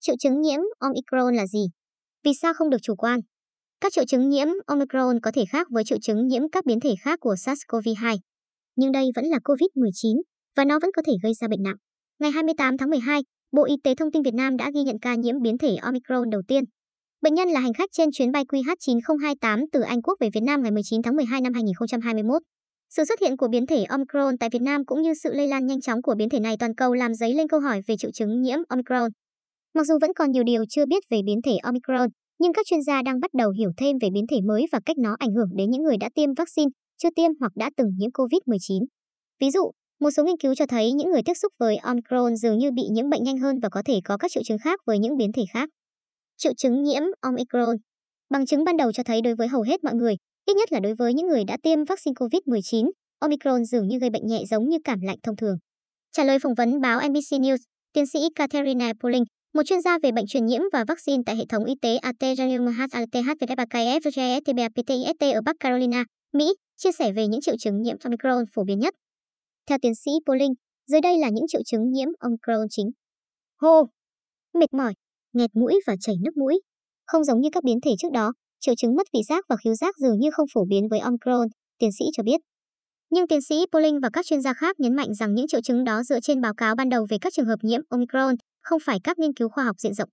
Triệu chứng nhiễm Omicron là gì? Vì sao không được chủ quan? Các triệu chứng nhiễm Omicron có thể khác với triệu chứng nhiễm các biến thể khác của SARS-CoV-2. Nhưng đây vẫn là COVID-19 và nó vẫn có thể gây ra bệnh nặng. Ngày 28 tháng 12, Bộ Y tế Thông tin Việt Nam đã ghi nhận ca nhiễm biến thể Omicron đầu tiên. Bệnh nhân là hành khách trên chuyến bay QH9028 từ Anh Quốc về Việt Nam ngày 19 tháng 12 năm 2021. Sự xuất hiện của biến thể Omicron tại Việt Nam cũng như sự lây lan nhanh chóng của biến thể này toàn cầu làm dấy lên câu hỏi về triệu chứng nhiễm Omicron. Mặc dù vẫn còn nhiều điều chưa biết về biến thể Omicron, nhưng các chuyên gia đang bắt đầu hiểu thêm về biến thể mới và cách nó ảnh hưởng đến những người đã tiêm vaccine, chưa tiêm hoặc đã từng nhiễm COVID-19. Ví dụ, một số nghiên cứu cho thấy những người tiếp xúc với Omicron dường như bị nhiễm bệnh nhanh hơn và có thể có các triệu chứng khác với những biến thể khác. Triệu chứng nhiễm Omicron Bằng chứng ban đầu cho thấy đối với hầu hết mọi người, ít nhất là đối với những người đã tiêm vaccine COVID-19, Omicron dường như gây bệnh nhẹ giống như cảm lạnh thông thường. Trả lời phỏng vấn báo NBC News, tiến sĩ Katerina Poling, một chuyên gia về bệnh truyền nhiễm và vaccine tại hệ thống y tế ATRMHATHVDBKFGSTBAPTIST ở Bắc Carolina, Mỹ, chia sẻ về những triệu chứng nhiễm Omicron phổ biến nhất. Theo tiến sĩ Poling, dưới đây là những triệu chứng nhiễm Omicron chính. Hô, mệt mỏi, nghẹt mũi và chảy nước mũi. Không giống như các biến thể trước đó, triệu chứng mất vị giác và khiếu giác dường như không phổ biến với Omicron, tiến sĩ cho biết. Nhưng tiến sĩ Poling và các chuyên gia khác nhấn mạnh rằng những triệu chứng đó dựa trên báo cáo ban đầu về các trường hợp nhiễm Omicron, không phải các nghiên cứu khoa học diện rộng.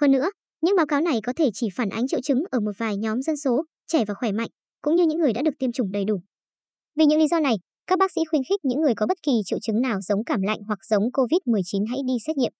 Hơn nữa, những báo cáo này có thể chỉ phản ánh triệu chứng ở một vài nhóm dân số, trẻ và khỏe mạnh, cũng như những người đã được tiêm chủng đầy đủ. Vì những lý do này, các bác sĩ khuyến khích những người có bất kỳ triệu chứng nào giống cảm lạnh hoặc giống COVID-19 hãy đi xét nghiệm.